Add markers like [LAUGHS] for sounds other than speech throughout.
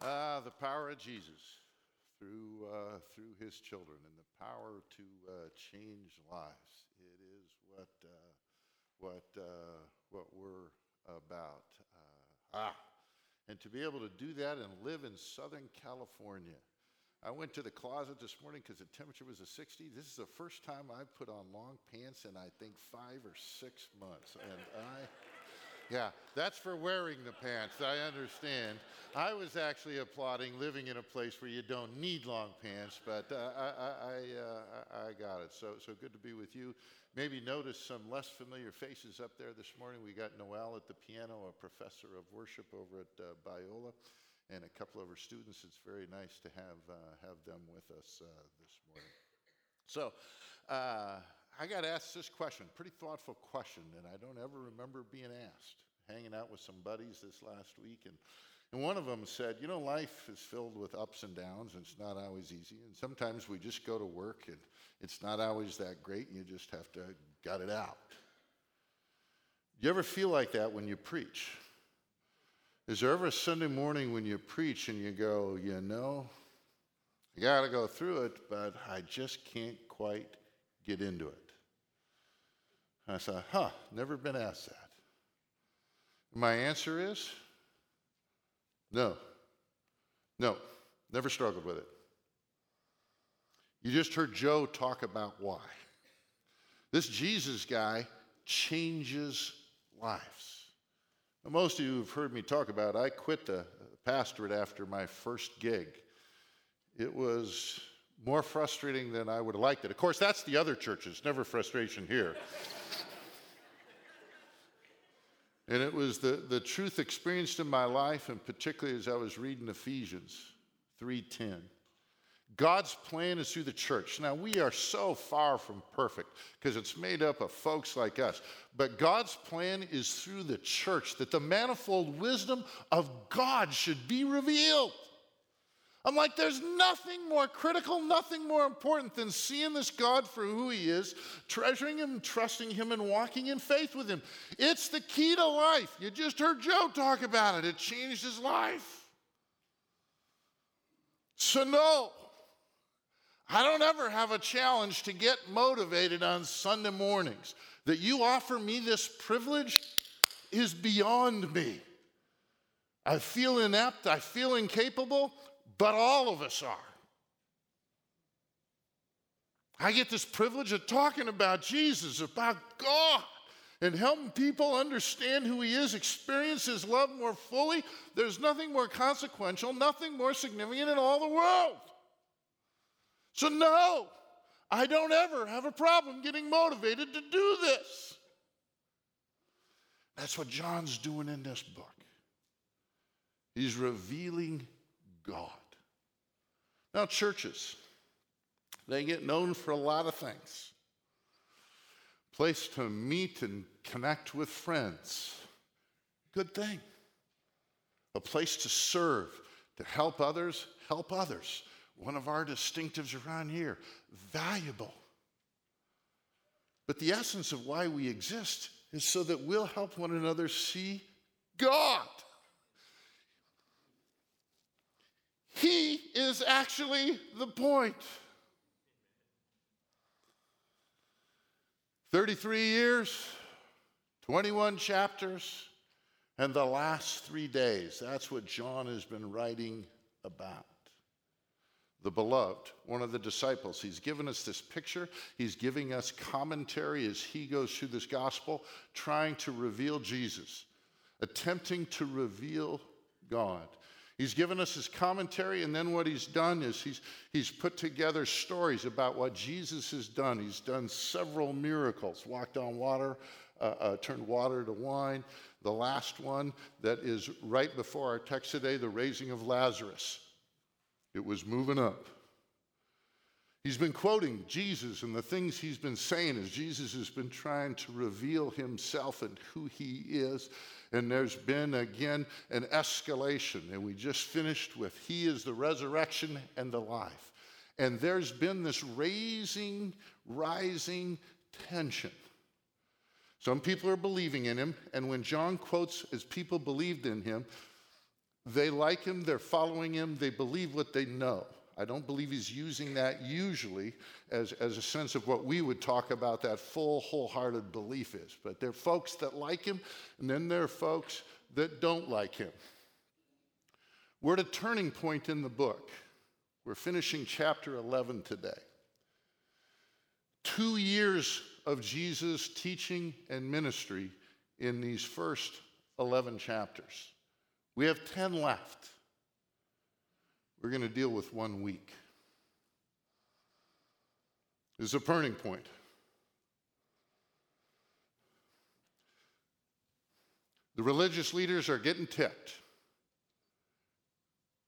Ah, the power of Jesus through, uh, through his children and the power to uh, change lives. It is what, uh, what, uh, what we're about. Uh, ah, and to be able to do that and live in Southern California. I went to the closet this morning because the temperature was a 60. This is the first time I've put on long pants in I think five or six months. And I. Yeah, that's for wearing the pants. I understand. I was actually applauding living in a place where you don't need long pants, but uh, I, I, uh, I got it. So, so good to be with you. Maybe notice some less familiar faces up there this morning. We got Noel at the piano, a professor of worship over at uh, Biola, and a couple of her students. It's very nice to have, uh, have them with us uh, this morning. So, uh, I got asked this question, pretty thoughtful question, and I don't ever remember being asked. Hanging out with some buddies this last week, and, and one of them said, You know, life is filled with ups and downs, and it's not always easy. And sometimes we just go to work, and it's not always that great, and you just have to gut it out. Do you ever feel like that when you preach? Is there ever a Sunday morning when you preach and you go, You know, I got to go through it, but I just can't quite get into it? I said, huh, never been asked that. My answer is no. No, never struggled with it. You just heard Joe talk about why. This Jesus guy changes lives. Now, most of you have heard me talk about I quit the pastorate after my first gig. It was more frustrating than I would have liked it. Of course, that's the other churches, never frustration here. [LAUGHS] And it was the, the truth experienced in my life, and particularly as I was reading Ephesians 3:10. God's plan is through the church. Now, we are so far from perfect because it's made up of folks like us. But God's plan is through the church that the manifold wisdom of God should be revealed. I'm like, there's nothing more critical, nothing more important than seeing this God for who He is, treasuring Him, trusting Him, and walking in faith with Him. It's the key to life. You just heard Joe talk about it, it changed his life. So, no, I don't ever have a challenge to get motivated on Sunday mornings. That you offer me this privilege is beyond me. I feel inept, I feel incapable but all of us are. I get this privilege of talking about Jesus, about God, and helping people understand who He is, experience His love more fully. There's nothing more consequential, nothing more significant in all the world. So, no, I don't ever have a problem getting motivated to do this. That's what John's doing in this book. He's revealing God. Now, churches, they get known for a lot of things place to meet and connect with friends. Good thing. A place to serve, to help others, help others. One of our distinctives around here. Valuable. But the essence of why we exist is so that we'll help one another see God. He is actually the point. 33 years, 21 chapters, and the last three days. That's what John has been writing about. The beloved, one of the disciples, he's given us this picture. He's giving us commentary as he goes through this gospel, trying to reveal Jesus, attempting to reveal God. He's given us his commentary, and then what he's done is he's, he's put together stories about what Jesus has done. He's done several miracles walked on water, uh, uh, turned water to wine. The last one that is right before our text today, the raising of Lazarus. It was moving up. He's been quoting Jesus and the things he's been saying as Jesus has been trying to reveal himself and who he is. And there's been again an escalation. And we just finished with He is the resurrection and the life. And there's been this raising, rising tension. Some people are believing in him, and when John quotes as people believed in him, They like him, they're following him, they believe what they know. I don't believe he's using that usually as, as a sense of what we would talk about that full, wholehearted belief is. But there are folks that like him, and then there are folks that don't like him. We're at a turning point in the book. We're finishing chapter 11 today. Two years of Jesus' teaching and ministry in these first 11 chapters. We have 10 left. We're going to deal with one week. This is a turning point. The religious leaders are getting ticked.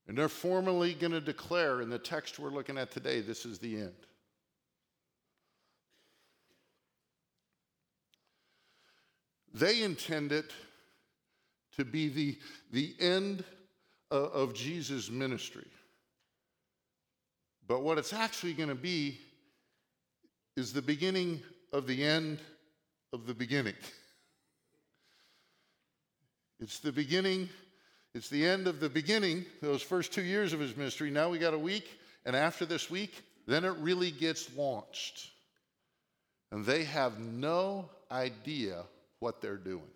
And they're formally going to declare in the text we're looking at today this is the end. They intend it to be the, the end of, of Jesus' ministry. But what it's actually going to be is the beginning of the end of the beginning. It's the beginning, it's the end of the beginning, those first two years of his ministry. Now we got a week, and after this week, then it really gets launched. And they have no idea what they're doing.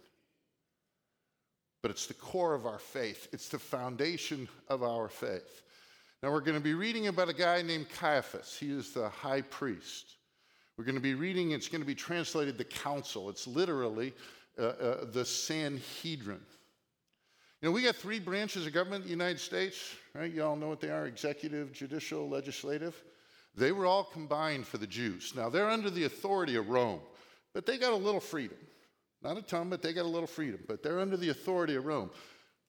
But it's the core of our faith, it's the foundation of our faith. Now, we're going to be reading about a guy named Caiaphas. He is the high priest. We're going to be reading, it's going to be translated the council. It's literally uh, uh, the Sanhedrin. You know, we got three branches of government in the United States, right? You all know what they are executive, judicial, legislative. They were all combined for the Jews. Now, they're under the authority of Rome, but they got a little freedom. Not a ton, but they got a little freedom. But they're under the authority of Rome.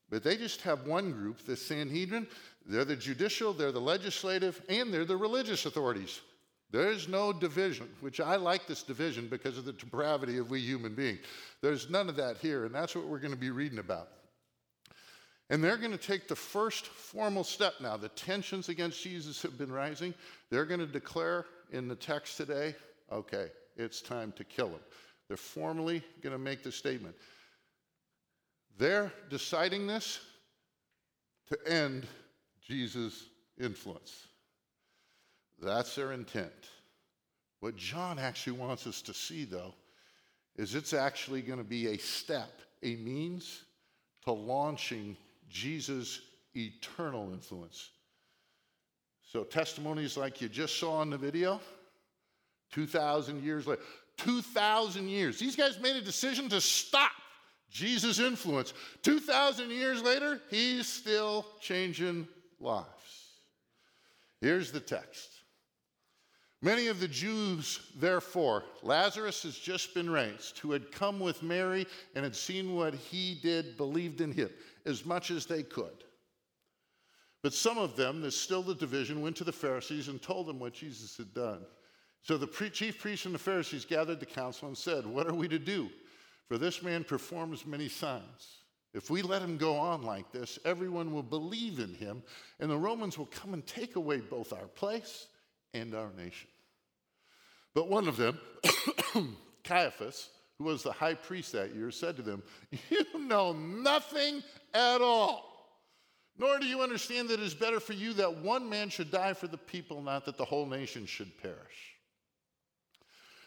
But they just have one group, the Sanhedrin. They're the judicial, they're the legislative, and they're the religious authorities. There's no division, which I like this division because of the depravity of we human beings. There's none of that here, and that's what we're going to be reading about. And they're going to take the first formal step now. The tensions against Jesus have been rising. They're going to declare in the text today okay, it's time to kill him. They're formally going to make the statement. They're deciding this to end Jesus' influence. That's their intent. What John actually wants us to see, though, is it's actually going to be a step, a means to launching Jesus' eternal influence. So, testimonies like you just saw in the video, 2,000 years later, 2,000 years. These guys made a decision to stop Jesus' influence. 2,000 years later, he's still changing lives. Here's the text. Many of the Jews, therefore, Lazarus has just been raised, who had come with Mary and had seen what he did, believed in him as much as they could. But some of them, there's still the division, went to the Pharisees and told them what Jesus had done. So the pre- chief priests and the Pharisees gathered the council and said, What are we to do? For this man performs many signs. If we let him go on like this, everyone will believe in him, and the Romans will come and take away both our place and our nation. But one of them, [COUGHS] Caiaphas, who was the high priest that year, said to them, You know nothing at all. Nor do you understand that it is better for you that one man should die for the people, not that the whole nation should perish.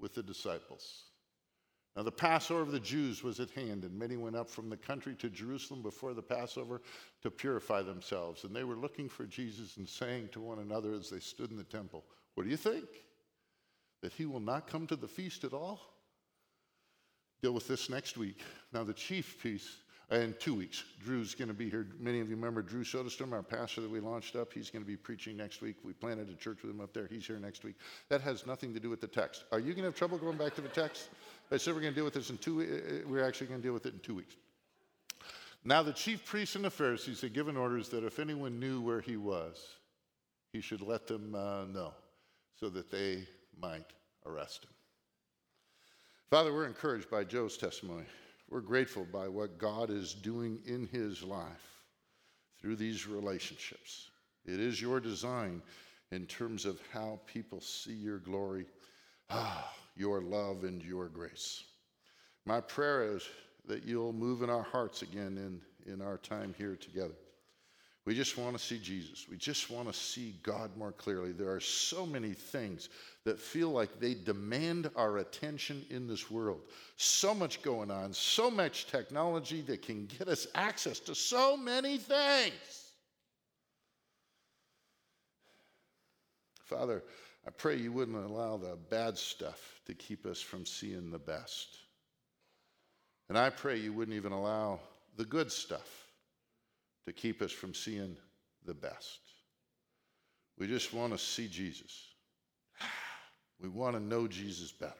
with the disciples. Now, the Passover of the Jews was at hand, and many went up from the country to Jerusalem before the Passover to purify themselves. And they were looking for Jesus and saying to one another as they stood in the temple, What do you think? That he will not come to the feast at all? Deal with this next week. Now, the chief piece in two weeks. Drew's going to be here. Many of you remember Drew Soderstrom, our pastor that we launched up. He's going to be preaching next week. We planted a church with him up there. He's here next week. That has nothing to do with the text. Are you going to have trouble going back to the text? I said we're going to deal with this in two. Uh, uh, we're actually going to deal with it in two weeks. Now the chief priests and the Pharisees had given orders that if anyone knew where he was, he should let them uh, know so that they might arrest him. Father, we're encouraged by Joe's testimony. We're grateful by what God is doing in his life through these relationships. It is your design in terms of how people see your glory, ah, your love, and your grace. My prayer is that you'll move in our hearts again in, in our time here together. We just want to see Jesus. We just want to see God more clearly. There are so many things that feel like they demand our attention in this world. So much going on, so much technology that can get us access to so many things. Father, I pray you wouldn't allow the bad stuff to keep us from seeing the best. And I pray you wouldn't even allow the good stuff to keep us from seeing the best. We just want to see Jesus. [SIGHS] We want to know Jesus better.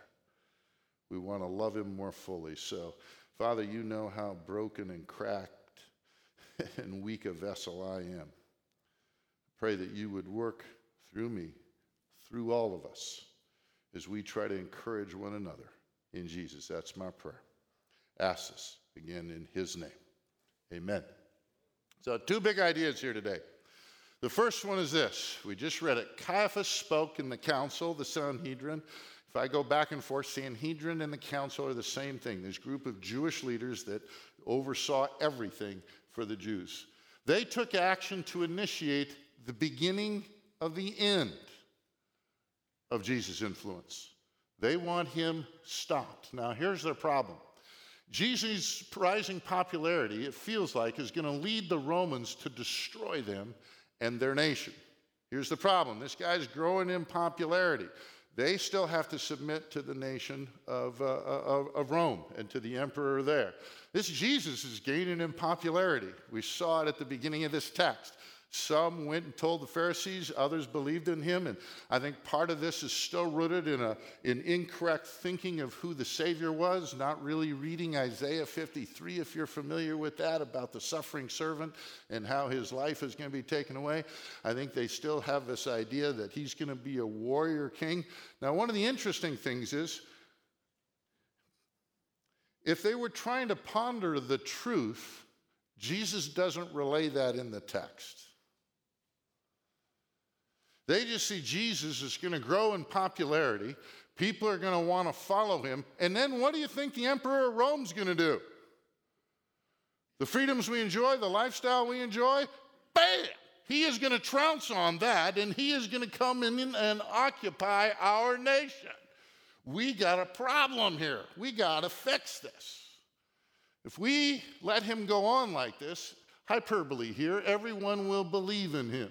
We want to love him more fully. So, Father, you know how broken and cracked [LAUGHS] and weak a vessel I am. Pray that you would work through me, through all of us, as we try to encourage one another in Jesus. That's my prayer. Ask this again in his name. Amen. So, two big ideas here today. The first one is this we just read it. Caiaphas spoke in the council, the Sanhedrin. If I go back and forth, Sanhedrin and the council are the same thing. This group of Jewish leaders that oversaw everything for the Jews. They took action to initiate the beginning of the end of Jesus' influence. They want him stopped. Now, here's their problem Jesus' rising popularity, it feels like, is going to lead the Romans to destroy them and their nation. Here's the problem this guy's growing in popularity. They still have to submit to the nation of, uh, of, of Rome and to the emperor there. This Jesus is gaining in popularity. We saw it at the beginning of this text. Some went and told the Pharisees, others believed in him. And I think part of this is still rooted in, an in incorrect thinking of who the Savior was, not really reading Isaiah 53, if you're familiar with that, about the suffering servant and how his life is going to be taken away. I think they still have this idea that he's going to be a warrior king. Now, one of the interesting things is, if they were trying to ponder the truth, Jesus doesn't relay that in the text. They just see Jesus is going to grow in popularity. People are going to want to follow him. And then what do you think the emperor of Rome's going to do? The freedoms we enjoy, the lifestyle we enjoy, bam! He is going to trounce on that and he is going to come in and occupy our nation. We got a problem here. We got to fix this. If we let him go on like this, hyperbole here, everyone will believe in him.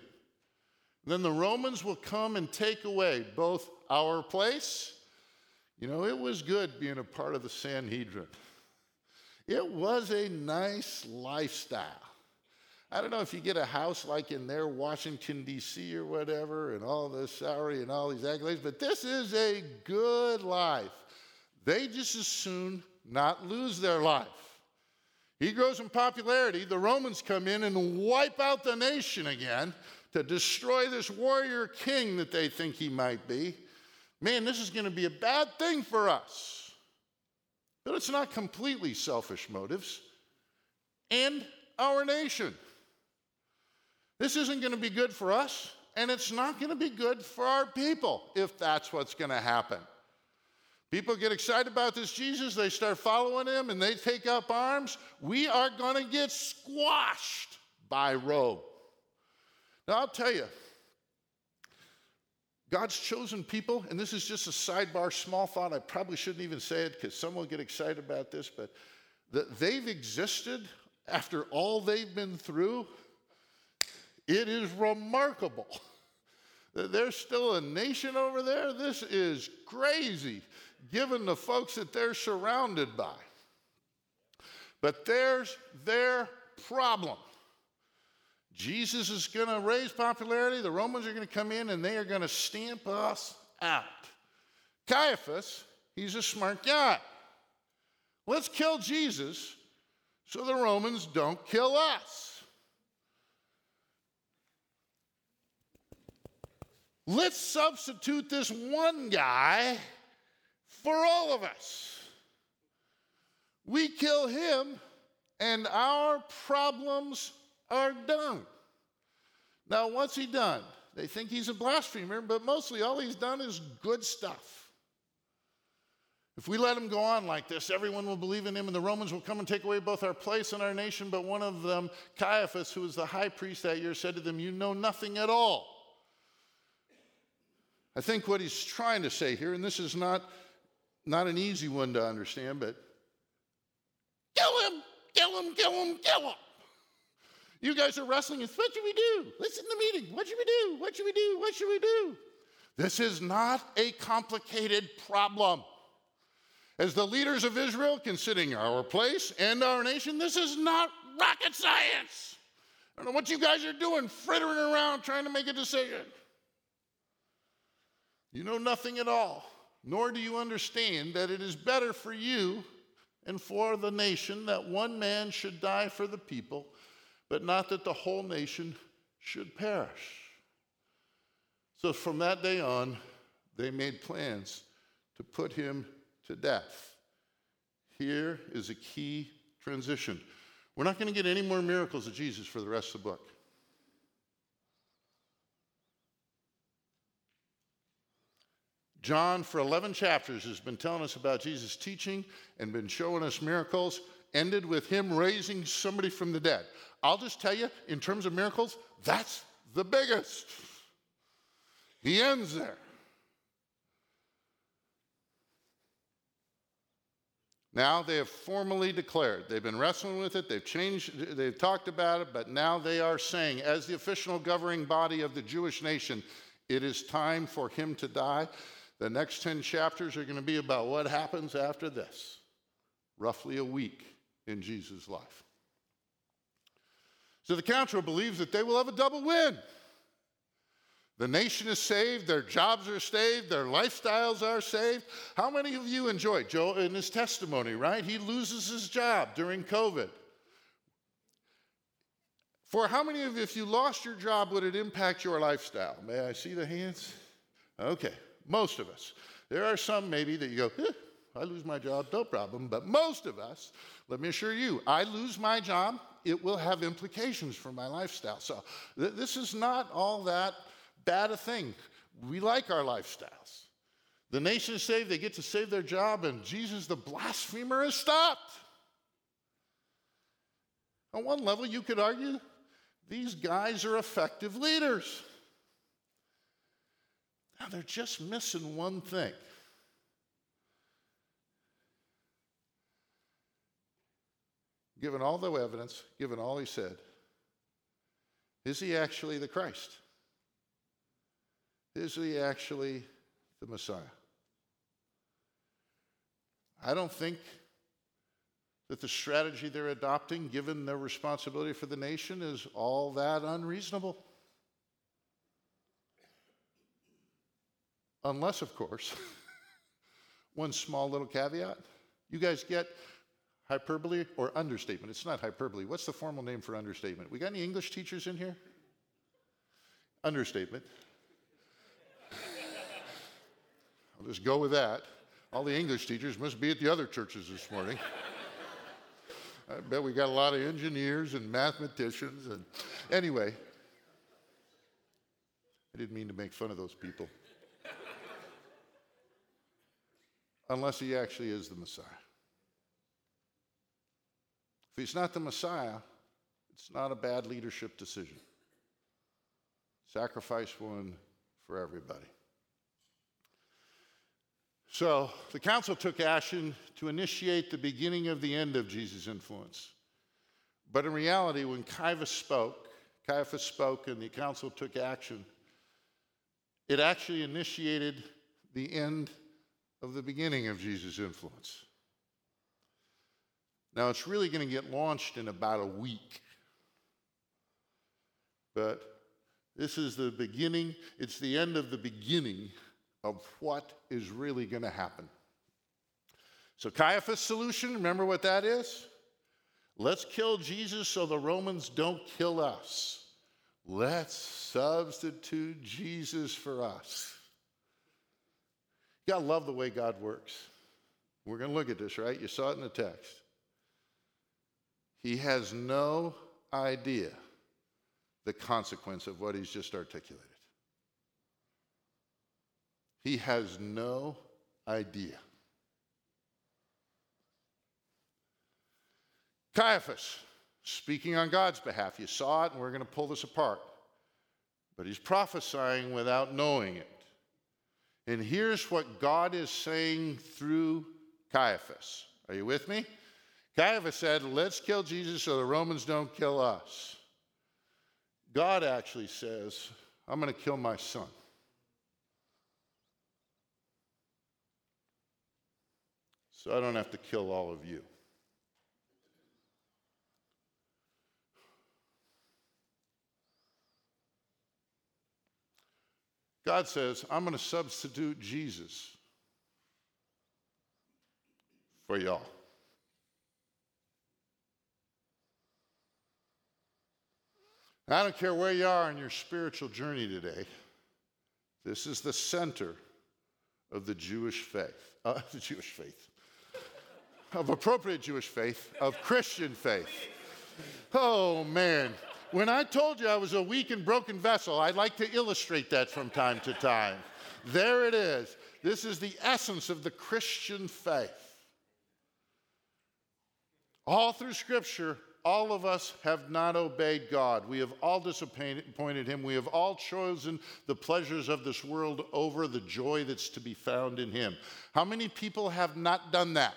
Then the Romans will come and take away both our place. You know, it was good being a part of the Sanhedrin. It was a nice lifestyle. I don't know if you get a house like in there, Washington, D.C., or whatever, and all this salary and all these accolades, but this is a good life. They just as soon not lose their life. He grows in popularity. The Romans come in and wipe out the nation again to destroy this warrior king that they think he might be, man, this is going to be a bad thing for us. But it's not completely selfish motives and our nation. This isn't going to be good for us, and it's not going to be good for our people if that's what's going to happen. People get excited about this Jesus, they start following him, and they take up arms. We are going to get squashed by Rome. Now, I'll tell you, God's chosen people, and this is just a sidebar, small thought. I probably shouldn't even say it because some will get excited about this, but that they've existed after all they've been through, it is remarkable. That there's still a nation over there. This is crazy, given the folks that they're surrounded by. But there's their problem. Jesus is going to raise popularity. The Romans are going to come in and they are going to stamp us out. Caiaphas, he's a smart guy. Let's kill Jesus so the Romans don't kill us. Let's substitute this one guy for all of us. We kill him, and our problems are done. Now, what's he done? They think he's a blasphemer, but mostly all he's done is good stuff. If we let him go on like this, everyone will believe in him, and the Romans will come and take away both our place and our nation. But one of them, Caiaphas, who was the high priest that year, said to them, You know nothing at all. I think what he's trying to say here, and this is not, not an easy one to understand, but kill him, kill him, kill him, kill him. You guys are wrestling. What should we do? Listen to the meeting. What should we do? What should we do? What should we do? This is not a complicated problem. As the leaders of Israel, considering our place and our nation, this is not rocket science. I don't know what you guys are doing, frittering around trying to make a decision. You know nothing at all, nor do you understand that it is better for you and for the nation that one man should die for the people but not that the whole nation should perish. So from that day on, they made plans to put him to death. Here is a key transition. We're not going to get any more miracles of Jesus for the rest of the book. John, for 11 chapters, has been telling us about Jesus' teaching and been showing us miracles, ended with him raising somebody from the dead. I'll just tell you, in terms of miracles, that's the biggest. He ends there. Now they have formally declared. They've been wrestling with it, they've changed, they've talked about it, but now they are saying, as the official governing body of the Jewish nation, it is time for him to die. The next 10 chapters are going to be about what happens after this, roughly a week in Jesus' life. So the council believes that they will have a double win. The nation is saved, their jobs are saved, their lifestyles are saved. How many of you enjoyed Joe in his testimony, right? He loses his job during COVID. For how many of you, if you lost your job, would it impact your lifestyle? May I see the hands? Okay, most of us. There are some maybe that you go, eh, I lose my job, no problem. But most of us, let me assure you, I lose my job, it will have implications for my lifestyle. So th- this is not all that bad a thing. We like our lifestyles. The nation is saved, they get to save their job, and Jesus the blasphemer is stopped. On one level, you could argue these guys are effective leaders. Now, they're just missing one thing. Given all the evidence, given all he said, is he actually the Christ? Is he actually the Messiah? I don't think that the strategy they're adopting, given their responsibility for the nation, is all that unreasonable. Unless, of course, [LAUGHS] one small little caveat. You guys get Hyperbole or understatement? It's not hyperbole. What's the formal name for understatement? We got any English teachers in here? Understatement. I'll just go with that. All the English teachers must be at the other churches this morning. I bet we got a lot of engineers and mathematicians and anyway. I didn't mean to make fun of those people. Unless he actually is the Messiah. If he's not the Messiah, it's not a bad leadership decision. Sacrifice one for everybody. So the council took action to initiate the beginning of the end of Jesus' influence. But in reality, when Caiaphas spoke, Caiaphas spoke and the council took action, it actually initiated the end of the beginning of Jesus' influence. Now, it's really going to get launched in about a week. But this is the beginning, it's the end of the beginning of what is really going to happen. So, Caiaphas' solution, remember what that is? Let's kill Jesus so the Romans don't kill us. Let's substitute Jesus for us. You gotta love the way God works. We're gonna look at this, right? You saw it in the text. He has no idea the consequence of what he's just articulated. He has no idea. Caiaphas, speaking on God's behalf. You saw it, and we're going to pull this apart. But he's prophesying without knowing it. And here's what God is saying through Caiaphas. Are you with me? Caiaphas said, Let's kill Jesus so the Romans don't kill us. God actually says, I'm going to kill my son. So I don't have to kill all of you. God says, I'm going to substitute Jesus for y'all. I don't care where you are in your spiritual journey today, this is the center of the Jewish faith, uh, [LAUGHS] the Jewish faith, of appropriate Jewish faith, of Christian faith. Oh man, when I told you I was a weak and broken vessel, I'd like to illustrate that from time to time. There it is. This is the essence of the Christian faith. All through Scripture, all of us have not obeyed God. We have all disappointed Him. We have all chosen the pleasures of this world over the joy that's to be found in Him. How many people have not done that?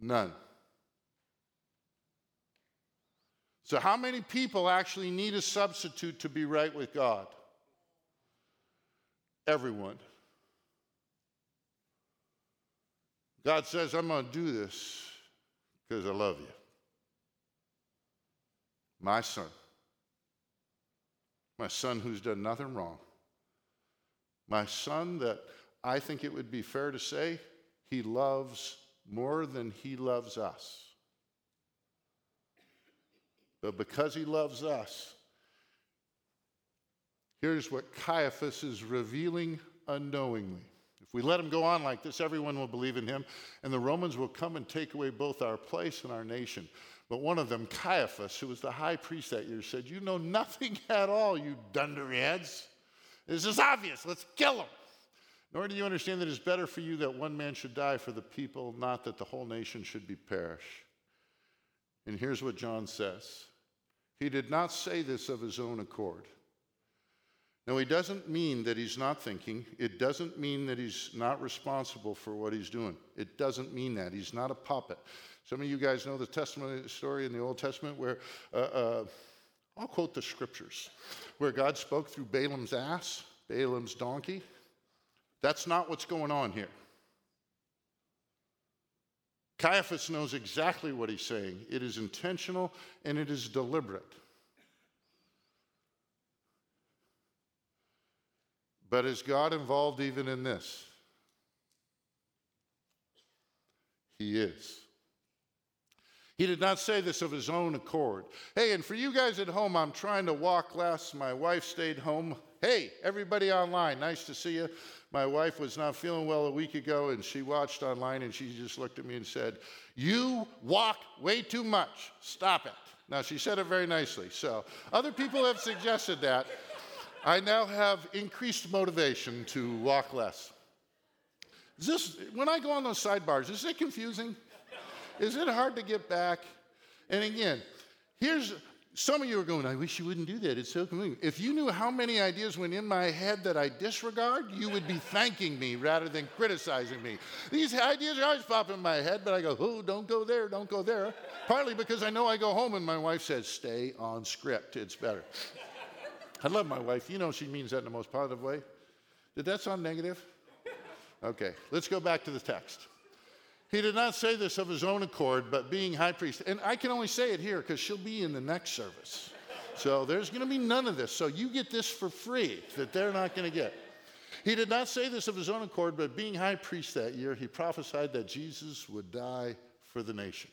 None. So, how many people actually need a substitute to be right with God? Everyone. God says, I'm going to do this because I love you. My son. My son who's done nothing wrong. My son that I think it would be fair to say he loves more than he loves us. But because he loves us, here's what Caiaphas is revealing unknowingly. If we let him go on like this, everyone will believe in him, and the Romans will come and take away both our place and our nation. But one of them, Caiaphas, who was the high priest that year, said, You know nothing [LAUGHS] at all, you dunderheads. This is obvious. Let's kill him. Nor do you understand that it is better for you that one man should die for the people, not that the whole nation should be perished. And here's what John says he did not say this of his own accord. Now, he doesn't mean that he's not thinking. It doesn't mean that he's not responsible for what he's doing. It doesn't mean that. He's not a puppet. Some of you guys know the testimony story in the Old Testament where, uh, uh, I'll quote the scriptures, where God spoke through Balaam's ass, Balaam's donkey. That's not what's going on here. Caiaphas knows exactly what he's saying. It is intentional and it is deliberate. But is God involved even in this? He is. He did not say this of his own accord. Hey, and for you guys at home, I'm trying to walk less. My wife stayed home. Hey, everybody online, nice to see you. My wife was not feeling well a week ago, and she watched online and she just looked at me and said, You walk way too much. Stop it. Now, she said it very nicely. So, other people have suggested that. I now have increased motivation to walk less. Is this, when I go on those sidebars, is it confusing? Is it hard to get back? And again, here's some of you are going, I wish you wouldn't do that. It's so convenient. If you knew how many ideas went in my head that I disregard, you would be thanking me rather than criticizing me. These ideas are always popping in my head, but I go, oh, don't go there, don't go there. Partly because I know I go home and my wife says, stay on script. It's better. I love my wife. You know she means that in the most positive way. Did that sound negative? Okay, let's go back to the text. He did not say this of his own accord, but being high priest. And I can only say it here because she'll be in the next service. So there's going to be none of this. So you get this for free that they're not going to get. He did not say this of his own accord, but being high priest that year, he prophesied that Jesus would die for the nation.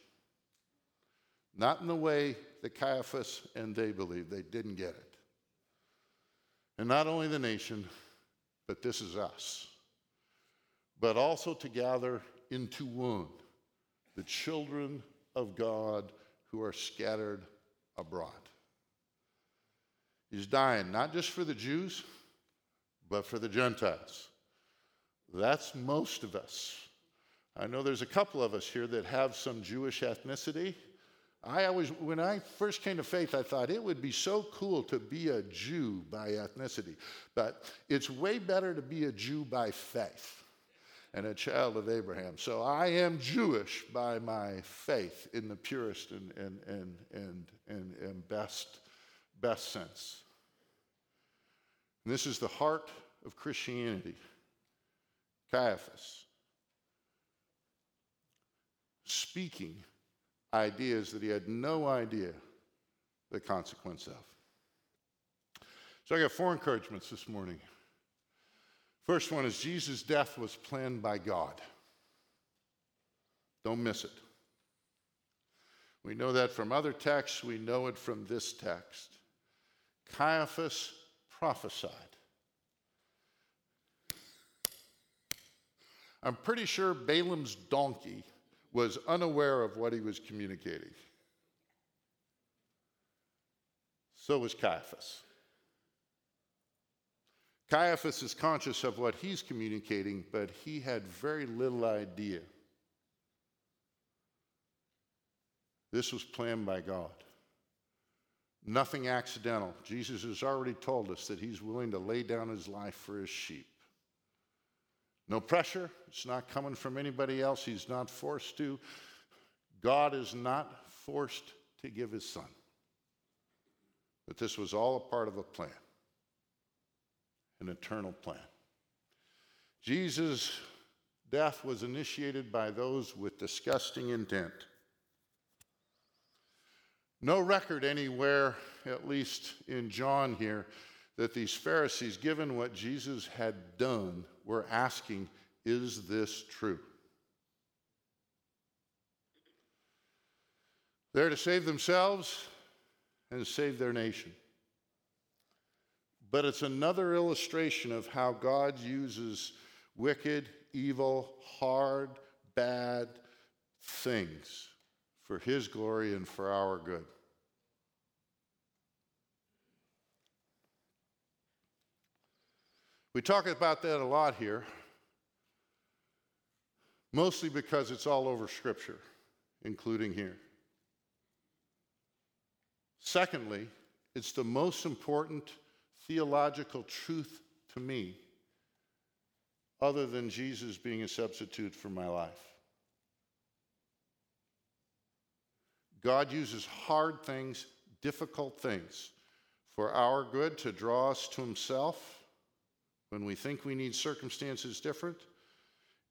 Not in the way that Caiaphas and they believed. They didn't get it. And not only the nation, but this is us. But also to gather into one the children of God who are scattered abroad. He's dying not just for the Jews, but for the Gentiles. That's most of us. I know there's a couple of us here that have some Jewish ethnicity. I always, when I first came to faith, I thought it would be so cool to be a Jew by ethnicity. But it's way better to be a Jew by faith and a child of Abraham. So I am Jewish by my faith in the purest and, and, and, and, and, and best, best sense. And this is the heart of Christianity. Caiaphas speaking ideas that he had no idea the consequence of. So I got four encouragements this morning. First one is Jesus' death was planned by God. Don't miss it. We know that from other texts, we know it from this text. Caiaphas prophesied. I'm pretty sure Balaam's donkey was unaware of what he was communicating. So was Caiaphas. Caiaphas is conscious of what he's communicating, but he had very little idea. This was planned by God. Nothing accidental. Jesus has already told us that he's willing to lay down his life for his sheep. No pressure. It's not coming from anybody else. He's not forced to. God is not forced to give his son. But this was all a part of a plan, an eternal plan. Jesus' death was initiated by those with disgusting intent. No record anywhere, at least in John here, that these Pharisees, given what Jesus had done, were asking, Is this true? They're to save themselves and save their nation. But it's another illustration of how God uses wicked, evil, hard, bad things for His glory and for our good. We talk about that a lot here, mostly because it's all over Scripture, including here. Secondly, it's the most important theological truth to me, other than Jesus being a substitute for my life. God uses hard things, difficult things, for our good to draw us to Himself when we think we need circumstances different.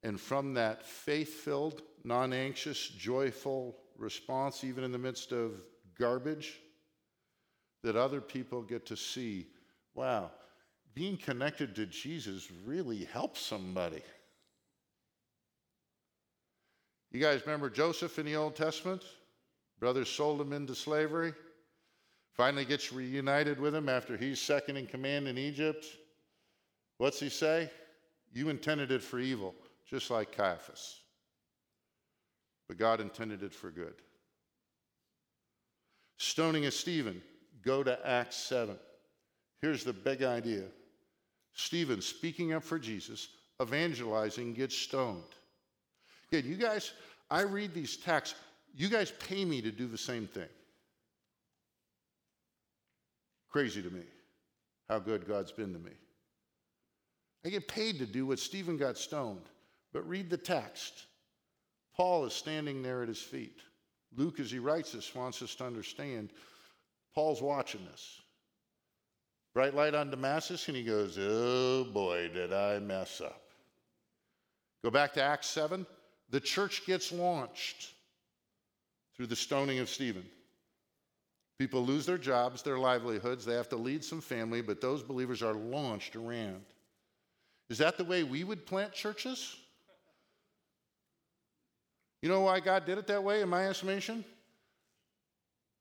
And from that faith filled, non anxious, joyful response, even in the midst of garbage, that other people get to see wow, being connected to Jesus really helps somebody. You guys remember Joseph in the Old Testament? Brothers sold him into slavery. Finally gets reunited with him after he's second in command in Egypt. What's he say? You intended it for evil, just like Caiaphas. But God intended it for good. Stoning of Stephen, go to Acts 7. Here's the big idea Stephen speaking up for Jesus, evangelizing, gets stoned. Again, you guys, I read these texts, you guys pay me to do the same thing. Crazy to me how good God's been to me. I get paid to do what Stephen got stoned. But read the text. Paul is standing there at his feet. Luke, as he writes this, wants us to understand Paul's watching this. Bright light on Damascus, and he goes, Oh boy, did I mess up. Go back to Acts 7. The church gets launched through the stoning of Stephen. People lose their jobs, their livelihoods, they have to lead some family, but those believers are launched around. Is that the way we would plant churches? You know why God did it that way, in my estimation?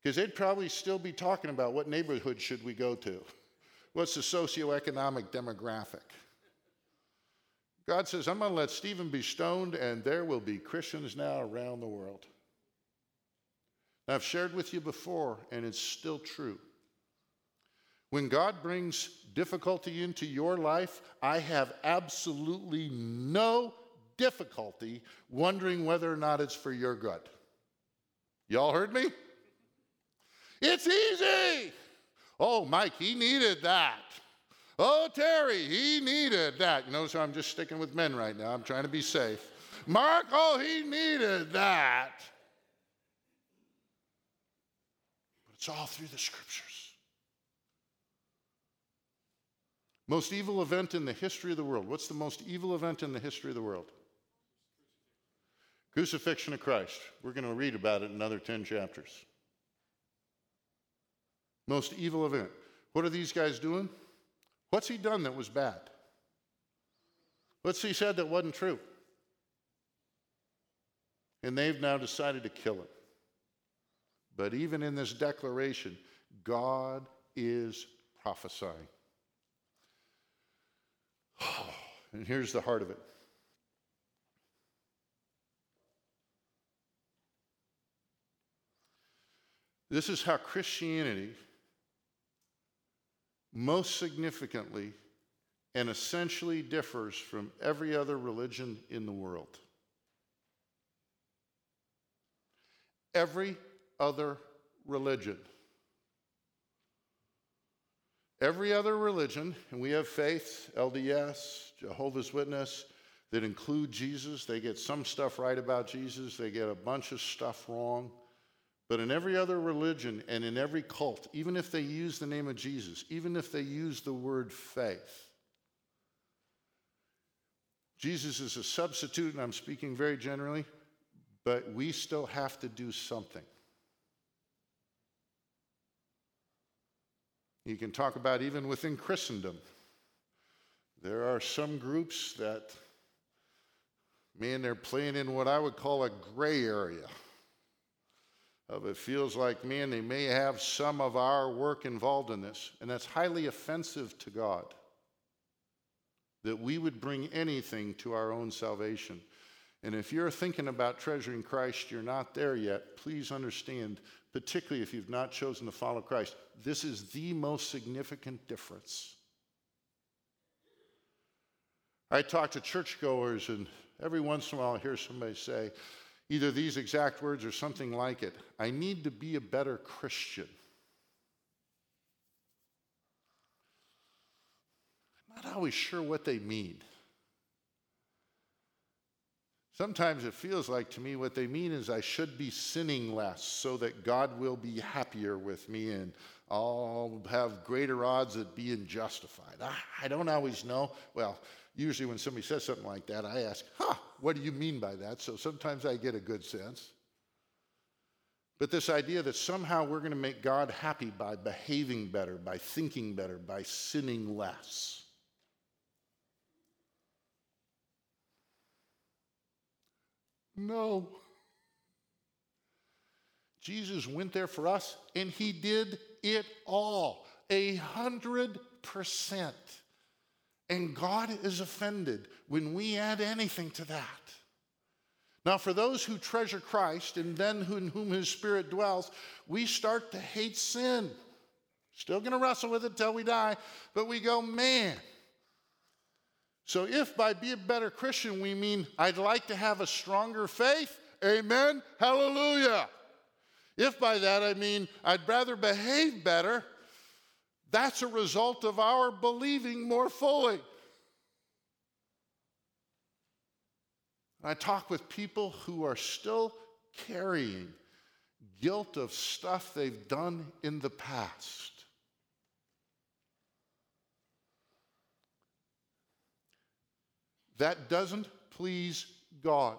Because they'd probably still be talking about what neighborhood should we go to? What's the socioeconomic demographic? God says, I'm going to let Stephen be stoned, and there will be Christians now around the world. I've shared with you before, and it's still true. When God brings difficulty into your life, I have absolutely no difficulty wondering whether or not it's for your good. Y'all heard me? It's easy. Oh, Mike, he needed that. Oh, Terry, he needed that. You know, so I'm just sticking with men right now. I'm trying to be safe. Mark, oh, he needed that. But it's all through the scriptures. Most evil event in the history of the world. What's the most evil event in the history of the world? Crucifixion of Christ. We're going to read about it in another 10 chapters. Most evil event. What are these guys doing? What's he done that was bad? What's he said that wasn't true? And they've now decided to kill him. But even in this declaration, God is prophesying. [SIGHS] And here's the heart of it. This is how Christianity most significantly and essentially differs from every other religion in the world. Every other religion. Every other religion, and we have faith, LDS, Jehovah's Witness, that include Jesus. They get some stuff right about Jesus, they get a bunch of stuff wrong. But in every other religion and in every cult, even if they use the name of Jesus, even if they use the word faith, Jesus is a substitute, and I'm speaking very generally, but we still have to do something. You can talk about even within Christendom. There are some groups that, man, they're playing in what I would call a gray area of it feels like, me, and they may have some of our work involved in this. And that's highly offensive to God that we would bring anything to our own salvation. And if you're thinking about treasuring Christ, you're not there yet, please understand, particularly if you've not chosen to follow Christ, this is the most significant difference. I talk to churchgoers, and every once in a while I hear somebody say, either these exact words or something like it I need to be a better Christian. I'm not always sure what they mean. Sometimes it feels like to me what they mean is I should be sinning less so that God will be happier with me and I'll have greater odds at being justified. I, don't always know. Well, usually when somebody says something like that, I ask, huh, what do you mean by that? So sometimes I get a good sense. But this idea that somehow we're going to make God happy by behaving better, by thinking better, by sinning less. No. Jesus went there for us and he did it all, a hundred percent. And God is offended when we add anything to that. Now, for those who treasure Christ and then in whom his spirit dwells, we start to hate sin. Still going to wrestle with it till we die, but we go, man. So, if by be a better Christian we mean I'd like to have a stronger faith, amen, hallelujah. If by that I mean I'd rather behave better, that's a result of our believing more fully. I talk with people who are still carrying guilt of stuff they've done in the past. That doesn't please God.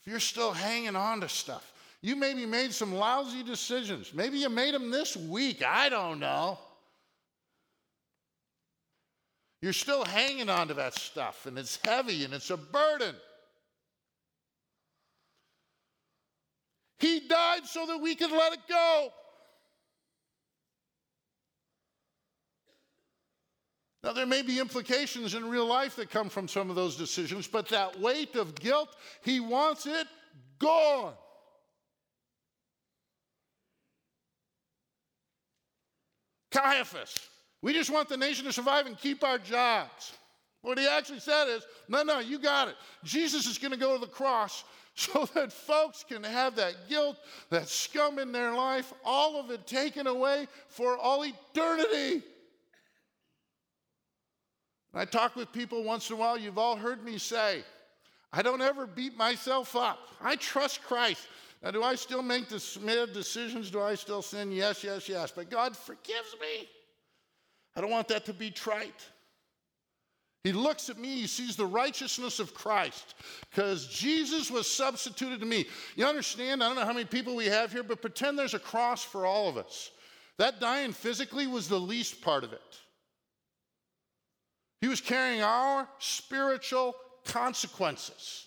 If you're still hanging on to stuff, you maybe made some lousy decisions. Maybe you made them this week. I don't know. You're still hanging on to that stuff, and it's heavy and it's a burden. He died so that we could let it go. Now, there may be implications in real life that come from some of those decisions, but that weight of guilt, he wants it gone. Caiaphas, we just want the nation to survive and keep our jobs. What he actually said is, no, no, you got it. Jesus is going to go to the cross [LAUGHS] so that folks can have that guilt, that scum in their life, all of it taken away for all eternity. I talk with people once in a while, you've all heard me say, I don't ever beat myself up. I trust Christ. Now, do I still make the decisions? Do I still sin? Yes, yes, yes. But God forgives me. I don't want that to be trite. He looks at me, he sees the righteousness of Christ because Jesus was substituted to me. You understand? I don't know how many people we have here, but pretend there's a cross for all of us. That dying physically was the least part of it. He was carrying our spiritual consequences.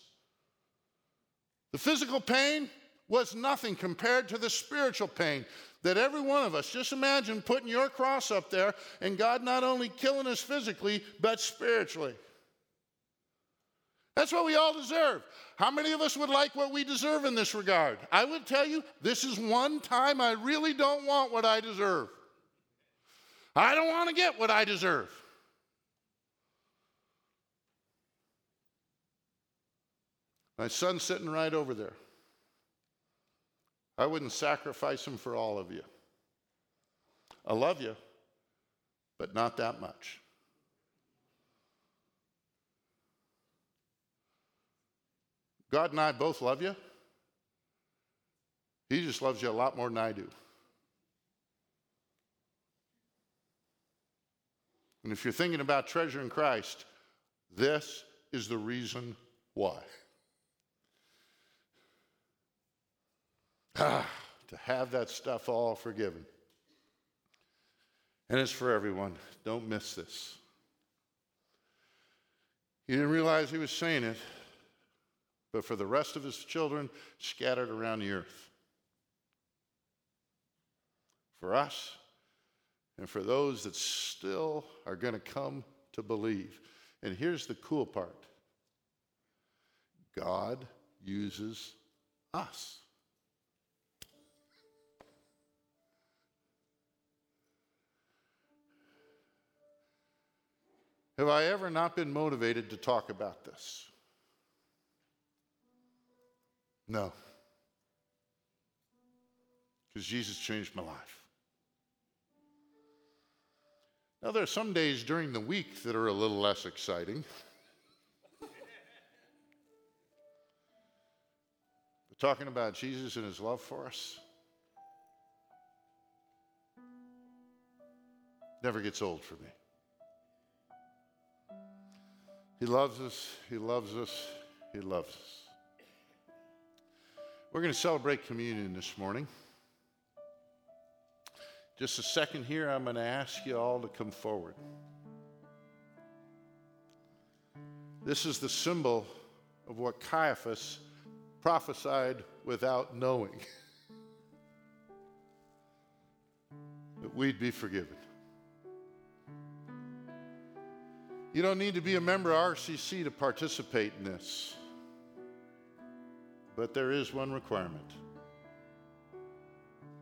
The physical pain was nothing compared to the spiritual pain that every one of us, just imagine putting your cross up there and God not only killing us physically, but spiritually. That's what we all deserve. How many of us would like what we deserve in this regard? I would tell you, this is one time I really don't want what I deserve. I don't want to get what I deserve. My son's sitting right over there. I wouldn't sacrifice him for all of you. I love you, but not that much. God and I both love you. He just loves you a lot more than I do. And if you're thinking about treasure in Christ, this is the reason why. Ah, to have that stuff all forgiven. And it's for everyone. Don't miss this. He didn't realize he was saying it, but for the rest of his children scattered around the earth. For us, and for those that still are going to come to believe. And here's the cool part God uses us. Have I ever not been motivated to talk about this? No. Because Jesus changed my life. Now, there are some days during the week that are a little less exciting. [LAUGHS] but talking about Jesus and his love for us never gets old for me. He loves us, He loves us, He loves us. We're going to celebrate communion this morning. Just a second here, I'm going to ask you all to come forward. This is the symbol of what Caiaphas prophesied without knowing [LAUGHS] that we'd be forgiven. You don't need to be a member of RCC to participate in this. But there is one requirement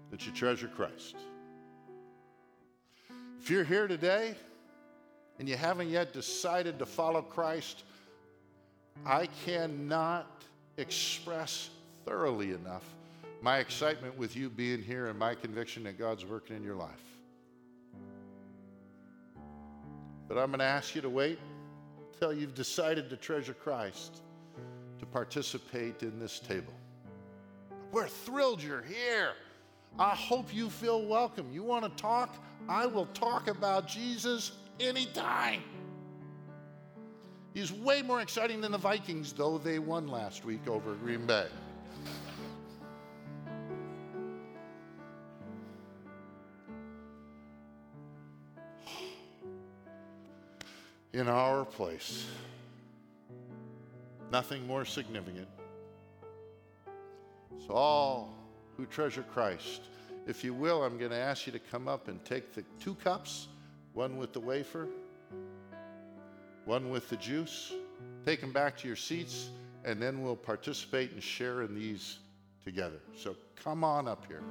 that you treasure Christ. If you're here today and you haven't yet decided to follow Christ, I cannot express thoroughly enough my excitement with you being here and my conviction that God's working in your life. But I'm going to ask you to wait until you've decided to treasure Christ to participate in this table. We're thrilled you're here. I hope you feel welcome. You want to talk? I will talk about Jesus anytime. He's way more exciting than the Vikings, though they won last week over Green Bay. In our place. Nothing more significant. So, all who treasure Christ. If you will, I'm going to ask you to come up and take the two cups, one with the wafer, one with the juice. Take them back to your seats, and then we'll participate and share in these together. So come on up here.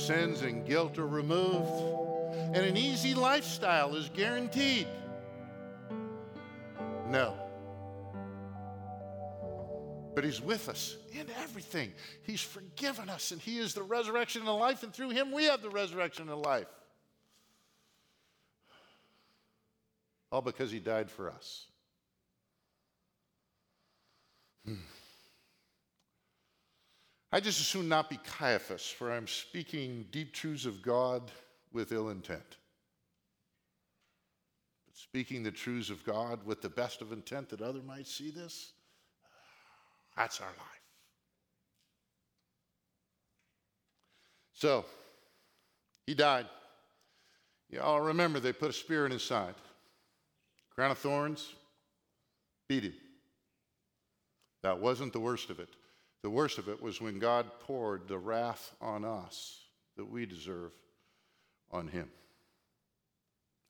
Sins and guilt are removed, and an easy lifestyle is guaranteed. No. But He's with us in everything. He's forgiven us, and He is the resurrection and the life, and through Him we have the resurrection and life. All because He died for us. Hmm. I just as soon not be Caiaphas, for I'm speaking deep truths of God with ill intent. But speaking the truths of God with the best of intent that other might see this, that's our life. So, he died. You all remember they put a spear in his side, crown of thorns, beat him. That wasn't the worst of it. The worst of it was when God poured the wrath on us that we deserve on him.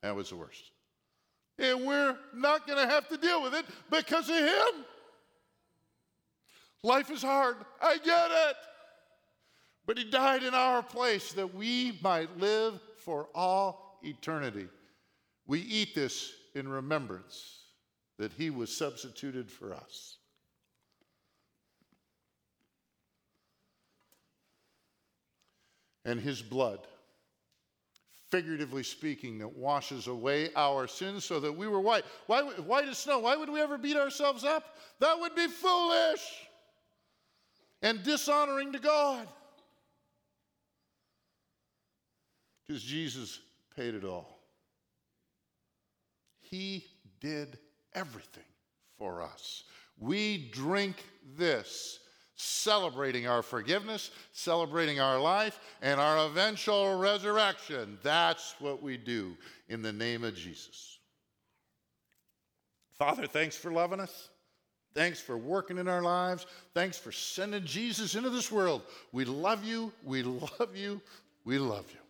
That was the worst. And we're not going to have to deal with it because of him. Life is hard. I get it. But he died in our place that we might live for all eternity. We eat this in remembrance that he was substituted for us. And his blood, figuratively speaking, that washes away our sins so that we were white. Why, white as snow. Why would we ever beat ourselves up? That would be foolish and dishonoring to God. Because Jesus paid it all. He did everything for us. We drink this, celebrating our forgiveness, celebrating our life, and our eventual resurrection. That's what we do in the name of Jesus. Father, thanks for loving us. Thanks for working in our lives. Thanks for sending Jesus into this world. We love you. We [LAUGHS] love you. We love you.